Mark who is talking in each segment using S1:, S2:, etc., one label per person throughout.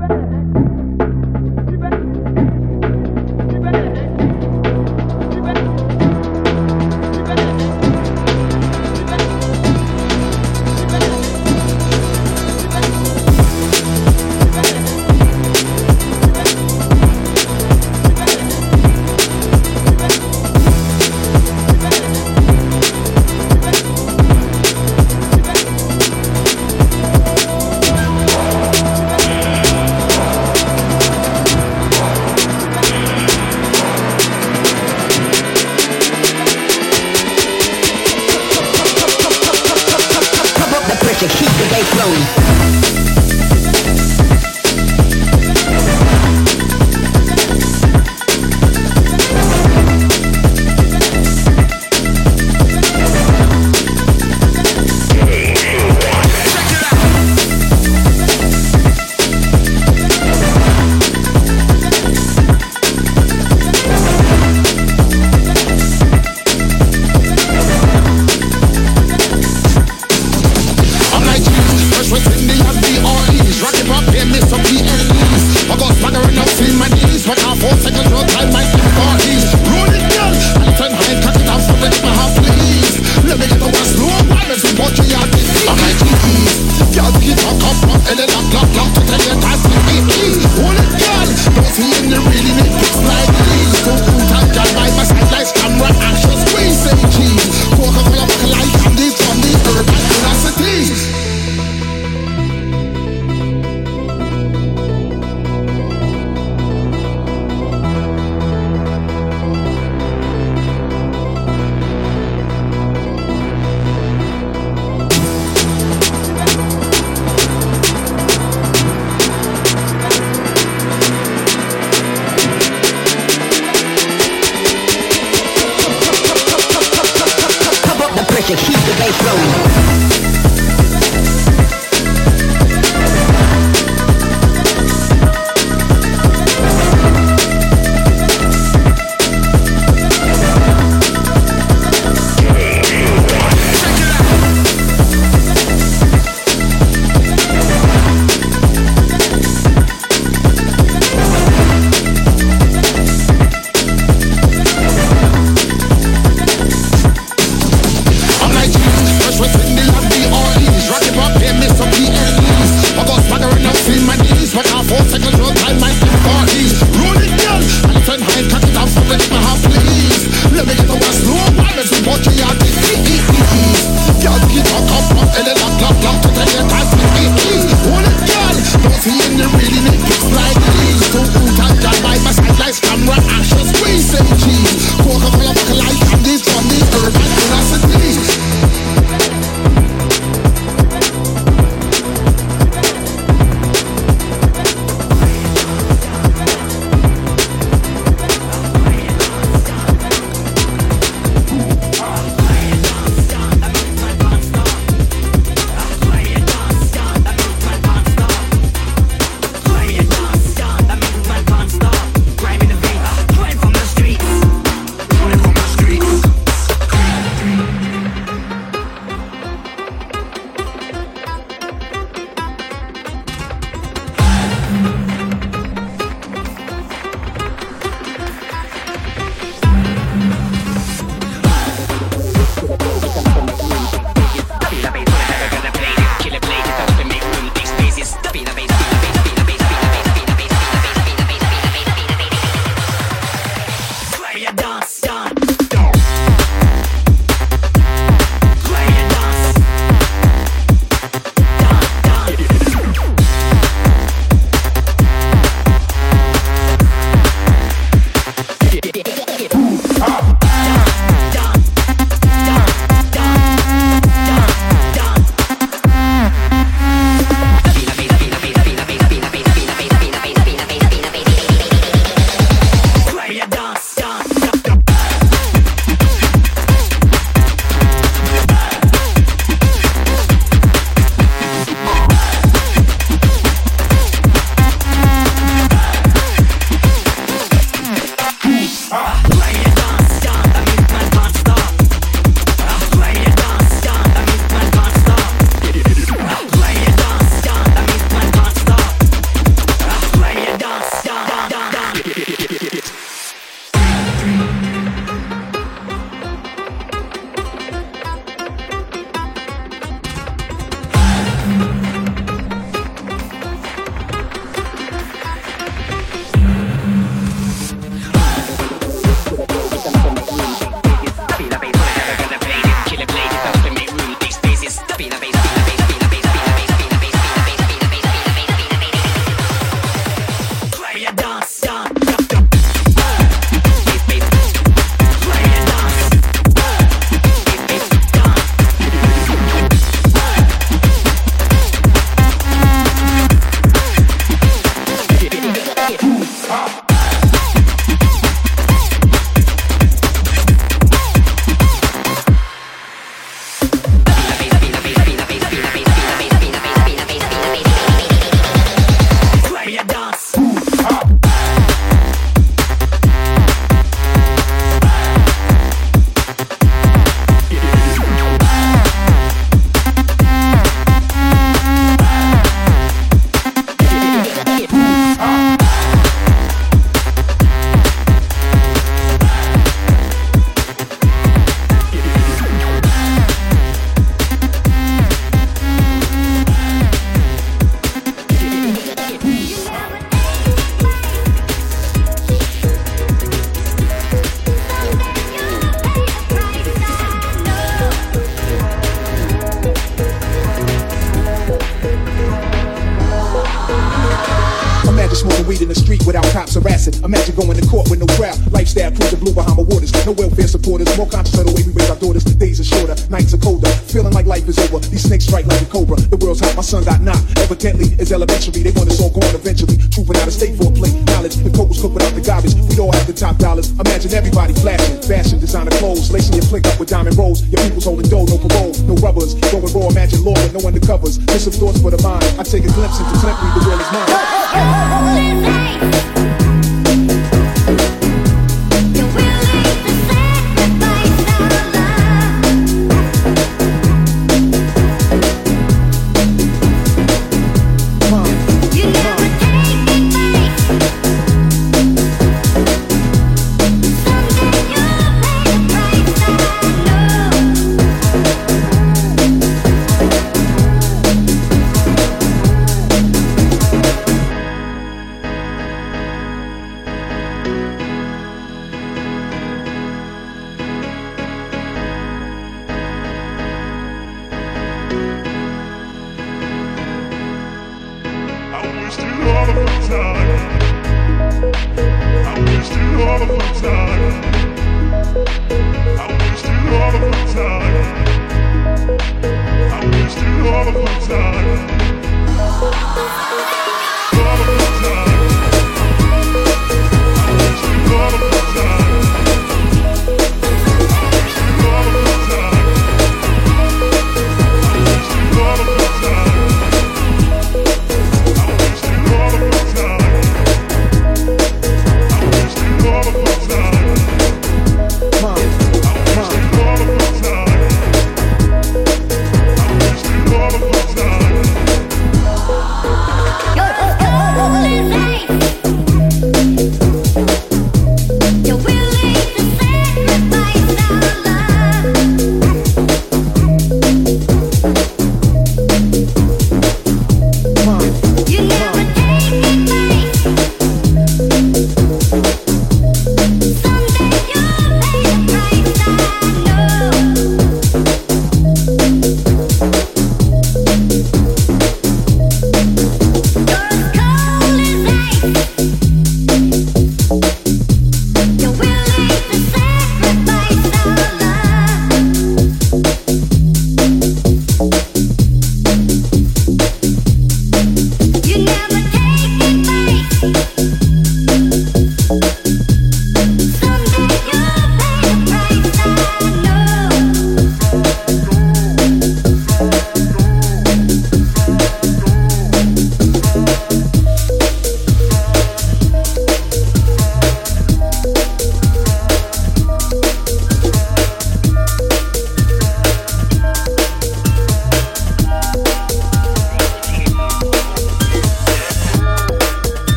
S1: Amen. to keep the
S2: bass flowing.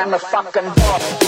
S3: Slam the fucking door.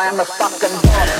S3: slam the fucking door.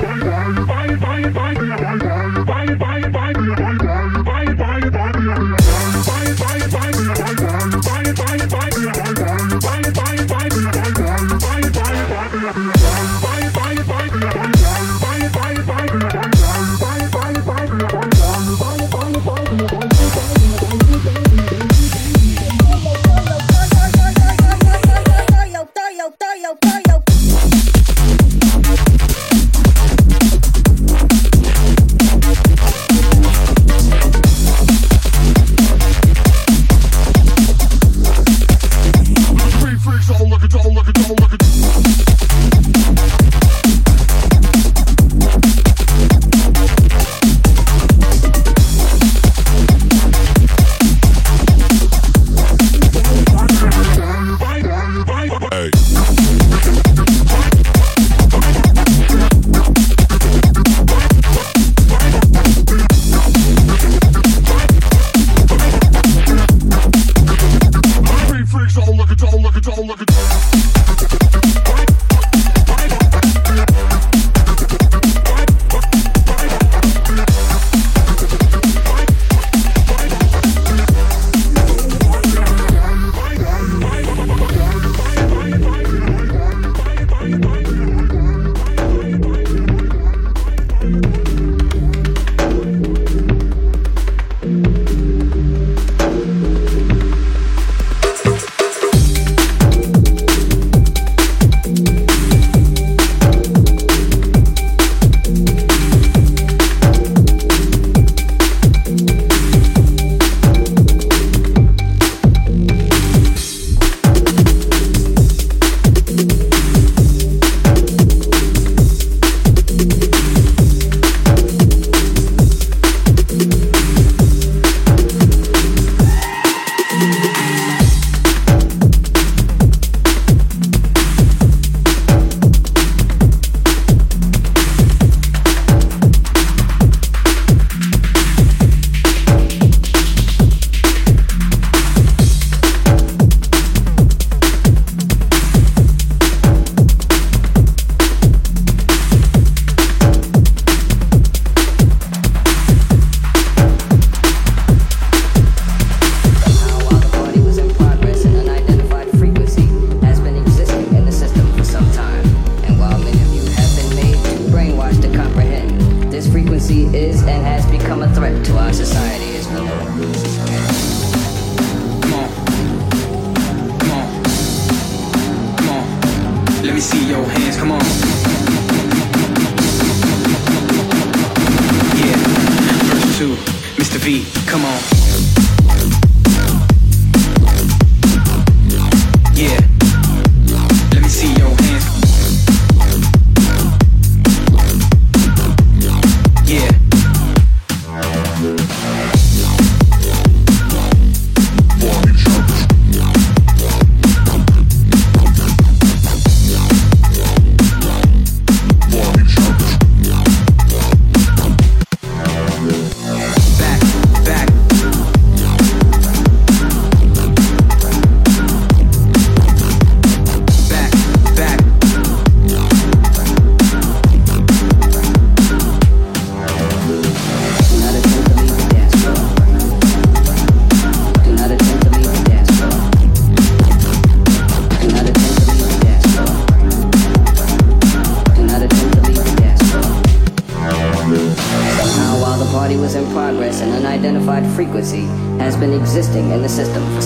S4: you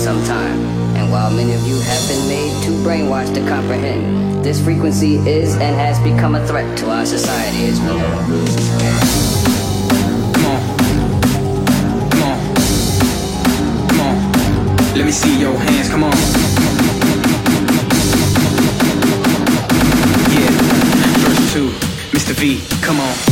S4: some time. And while many of you have been made too brainwashed to comprehend, this frequency is and has become a threat to our society as we know it.
S5: Come on. Come on. Come on. Let me see your hands. Come on. Yeah. Verse two. Mr. V, come on.